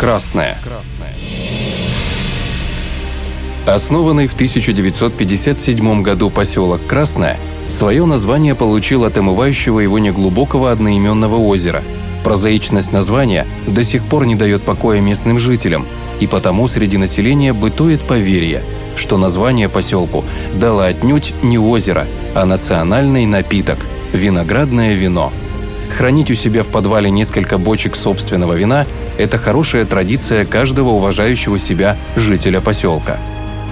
Красное. Основанный в 1957 году поселок Красное свое название получил от омывающего его неглубокого одноименного озера. Прозаичность названия до сих пор не дает покоя местным жителям, и потому среди населения бытует поверье, что название поселку дало отнюдь не озеро, а национальный напиток – виноградное вино. Хранить у себя в подвале несколько бочек собственного вина – это хорошая традиция каждого уважающего себя жителя поселка.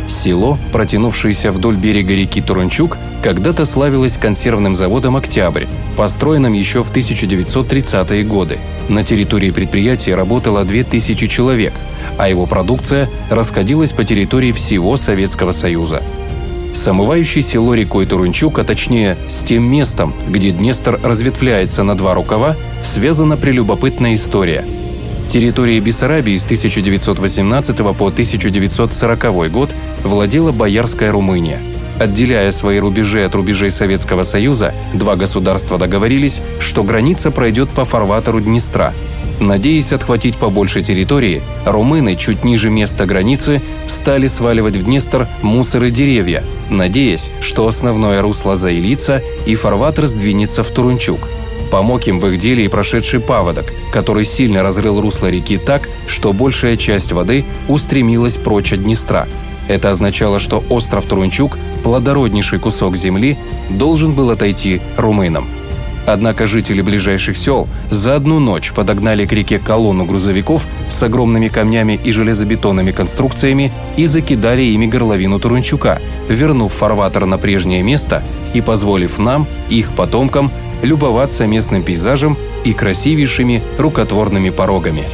Село, протянувшееся вдоль берега реки Турунчук, когда-то славилось консервным заводом «Октябрь», построенным еще в 1930-е годы. На территории предприятия работало 2000 человек, а его продукция расходилась по территории всего Советского Союза. С омывающей село рекой Турунчук, а точнее с тем местом, где Днестр разветвляется на два рукава, связана прелюбопытная история. Территорией Бессарабии с 1918 по 1940 год владела Боярская Румыния. Отделяя свои рубежи от рубежей Советского Союза, два государства договорились, что граница пройдет по фарватеру Днестра – Надеясь отхватить побольше территории, румыны чуть ниже места границы стали сваливать в Днестр мусор и деревья, надеясь, что основное русло заилится и фарватер сдвинется в Турунчук. Помог им в их деле и прошедший паводок, который сильно разрыл русло реки так, что большая часть воды устремилась прочь от Днестра. Это означало, что остров Турунчук, плодороднейший кусок земли, должен был отойти румынам. Однако жители ближайших сел за одну ночь подогнали к реке колонну грузовиков с огромными камнями и железобетонными конструкциями и закидали ими горловину Турунчука, вернув фарватер на прежнее место и позволив нам, их потомкам, любоваться местным пейзажем и красивейшими рукотворными порогами.